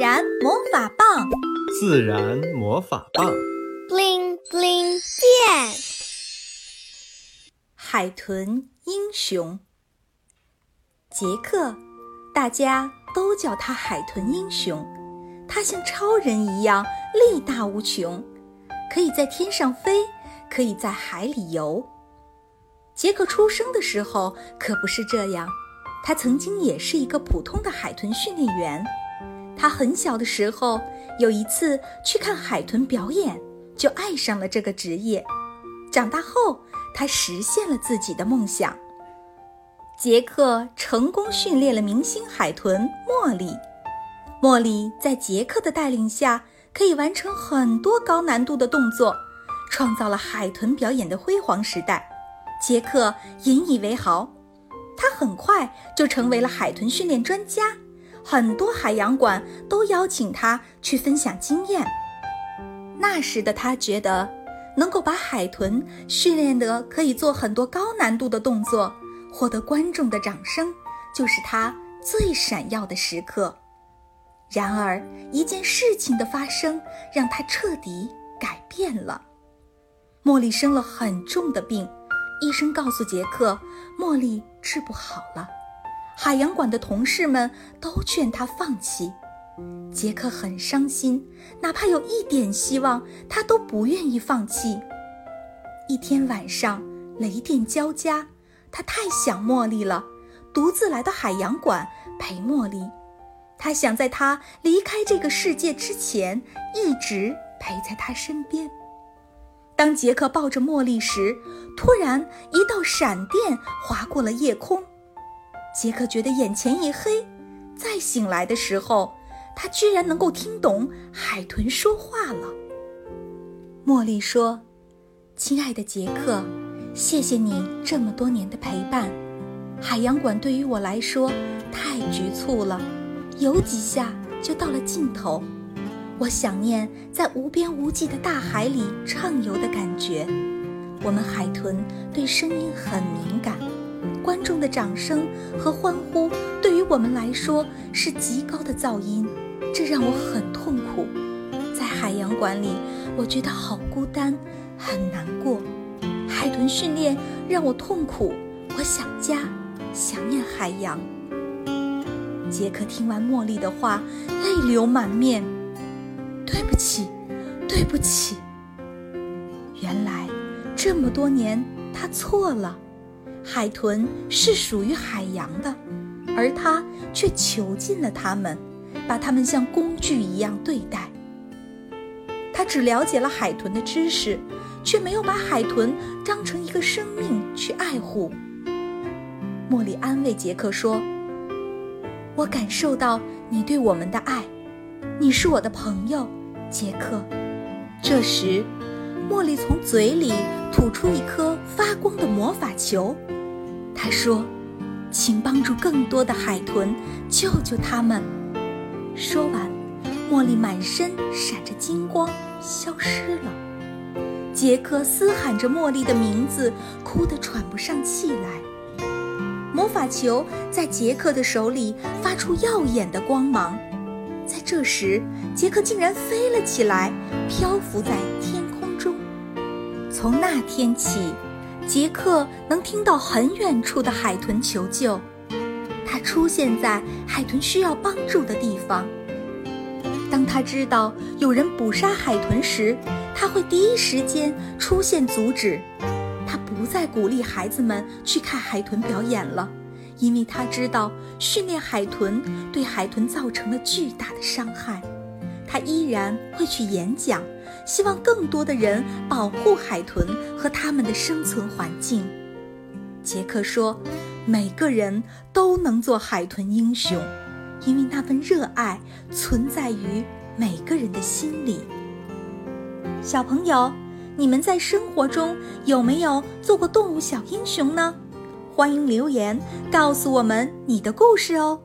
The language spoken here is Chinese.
然魔法棒，自然魔法棒，bling bling 变。海豚英雄杰克，大家都叫他海豚英雄。他像超人一样力大无穷，可以在天上飞，可以在海里游。杰克出生的时候可不是这样，他曾经也是一个普通的海豚训练员。他很小的时候，有一次去看海豚表演，就爱上了这个职业。长大后，他实现了自己的梦想。杰克成功训练了明星海豚茉莉。茉莉在杰克的带领下，可以完成很多高难度的动作，创造了海豚表演的辉煌时代。杰克引以为豪，他很快就成为了海豚训练专家。很多海洋馆都邀请他去分享经验。那时的他觉得，能够把海豚训练得可以做很多高难度的动作，获得观众的掌声，就是他最闪耀的时刻。然而，一件事情的发生让他彻底改变了。茉莉生了很重的病，医生告诉杰克，茉莉治不好了。海洋馆的同事们都劝他放弃，杰克很伤心，哪怕有一点希望，他都不愿意放弃。一天晚上，雷电交加，他太想茉莉了，独自来到海洋馆陪茉莉。他想在她离开这个世界之前，一直陪在她身边。当杰克抱着茉莉时，突然一道闪电划过了夜空。杰克觉得眼前一黑，再醒来的时候，他居然能够听懂海豚说话了。茉莉说：“亲爱的杰克，谢谢你这么多年的陪伴。海洋馆对于我来说太局促了，游几下就到了尽头。我想念在无边无际的大海里畅游的感觉。我们海豚对声音很敏感。”观众的掌声和欢呼对于我们来说是极高的噪音，这让我很痛苦。在海洋馆里，我觉得好孤单，很难过。海豚训练让我痛苦，我想家，想念海洋。杰克听完茉莉的话，泪流满面。对不起，对不起。原来这么多年他错了。海豚是属于海洋的，而他却囚禁了它们，把它们像工具一样对待。他只了解了海豚的知识，却没有把海豚当成一个生命去爱护。茉莉安慰杰克说：“我感受到你对我们的爱，你是我的朋友，杰克。”这时，茉莉从嘴里吐出一颗发光的魔法球。他说：“请帮助更多的海豚，救救他们。”说完，茉莉满身闪着金光，消失了。杰克嘶喊着茉莉的名字，哭得喘不上气来。魔法球在杰克的手里发出耀眼的光芒。在这时，杰克竟然飞了起来，漂浮在天。从那天起。杰克能听到很远处的海豚求救，他出现在海豚需要帮助的地方。当他知道有人捕杀海豚时，他会第一时间出现阻止。他不再鼓励孩子们去看海豚表演了，因为他知道训练海豚对海豚造成了巨大的伤害。他依然会去演讲。希望更多的人保护海豚和它们的生存环境。杰克说：“每个人都能做海豚英雄，因为那份热爱存在于每个人的心里。”小朋友，你们在生活中有没有做过动物小英雄呢？欢迎留言告诉我们你的故事哦。